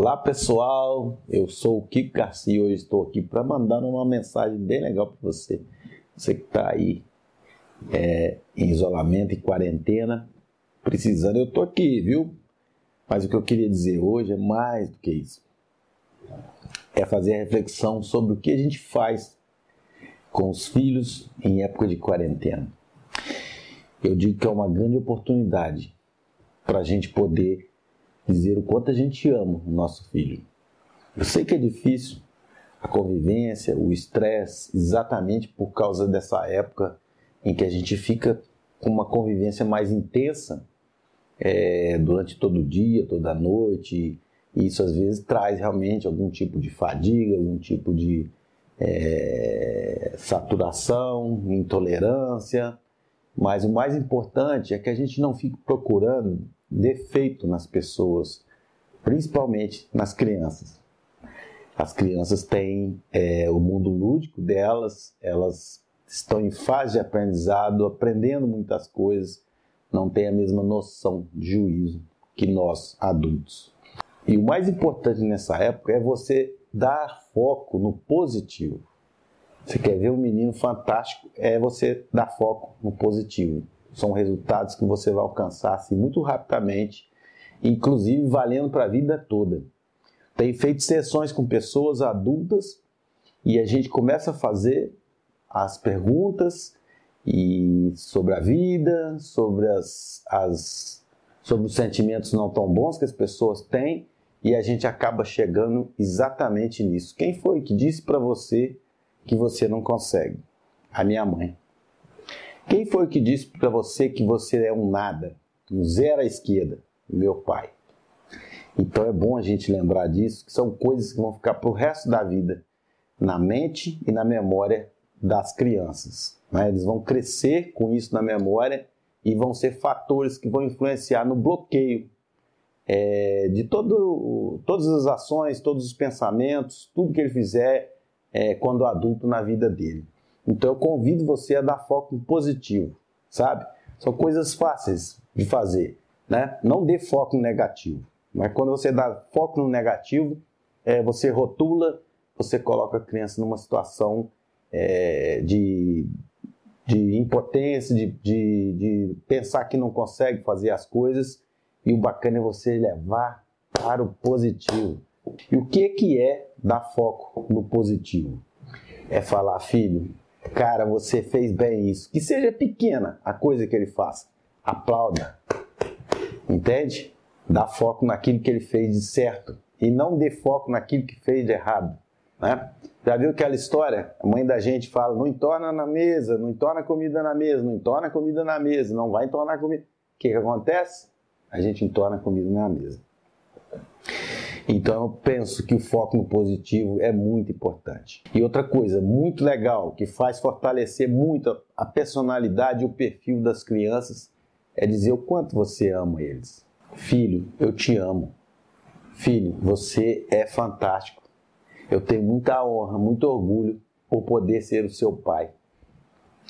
Olá pessoal, eu sou o Kiko Garcia e hoje estou aqui para mandar uma mensagem bem legal para você. Você que está aí é, em isolamento, em quarentena, precisando, eu estou aqui, viu? Mas o que eu queria dizer hoje é mais do que isso. É fazer a reflexão sobre o que a gente faz com os filhos em época de quarentena. Eu digo que é uma grande oportunidade para a gente poder dizer o quanto a gente ama o nosso filho. Eu sei que é difícil a convivência, o estresse, exatamente por causa dessa época em que a gente fica com uma convivência mais intensa é, durante todo o dia, toda a noite. E isso às vezes traz realmente algum tipo de fadiga, algum tipo de é, saturação, intolerância. Mas o mais importante é que a gente não fique procurando defeito nas pessoas, principalmente nas crianças. As crianças têm é, o mundo lúdico delas, elas estão em fase de aprendizado, aprendendo muitas coisas, não têm a mesma noção de juízo que nós adultos. E o mais importante nessa época é você dar foco no positivo. Você quer ver um menino fantástico, é você dar foco no positivo são resultados que você vai alcançar assim, muito rapidamente, inclusive valendo para a vida toda. Tem feito sessões com pessoas adultas e a gente começa a fazer as perguntas e sobre a vida, sobre as, as sobre os sentimentos não tão bons que as pessoas têm e a gente acaba chegando exatamente nisso. Quem foi que disse para você que você não consegue? A minha mãe. Quem foi que disse para você que você é um nada, um zero à esquerda? Meu pai. Então é bom a gente lembrar disso, que são coisas que vão ficar para o resto da vida na mente e na memória das crianças. Né? Eles vão crescer com isso na memória e vão ser fatores que vão influenciar no bloqueio é, de todo, todas as ações, todos os pensamentos, tudo que ele fizer é, quando adulto na vida dele. Então eu convido você a dar foco no positivo, sabe? São coisas fáceis de fazer, né? Não dê foco no negativo. Mas quando você dá foco no negativo, é, você rotula, você coloca a criança numa situação é, de, de impotência, de, de, de pensar que não consegue fazer as coisas. E o bacana é você levar para o positivo. E o que, que é dar foco no positivo? É falar, filho, Cara, você fez bem isso. Que seja pequena a coisa que ele faça. Aplauda. Entende? Dá foco naquilo que ele fez de certo. E não dê foco naquilo que fez de errado. Né? Já viu aquela história? A mãe da gente fala: não entorna na mesa, não entorna comida na mesa, não entorna comida na mesa, não vai entornar comida. O que, que acontece? A gente entorna comida na mesa. Então eu penso que o foco no positivo é muito importante. E outra coisa muito legal que faz fortalecer muito a personalidade e o perfil das crianças é dizer o quanto você ama eles. Filho, eu te amo. Filho, você é fantástico. Eu tenho muita honra, muito orgulho por poder ser o seu pai.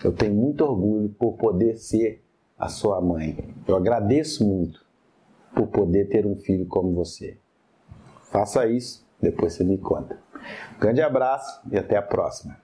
Eu tenho muito orgulho por poder ser a sua mãe. Eu agradeço muito por poder ter um filho como você. Faça isso, depois você me conta. Um grande abraço e até a próxima.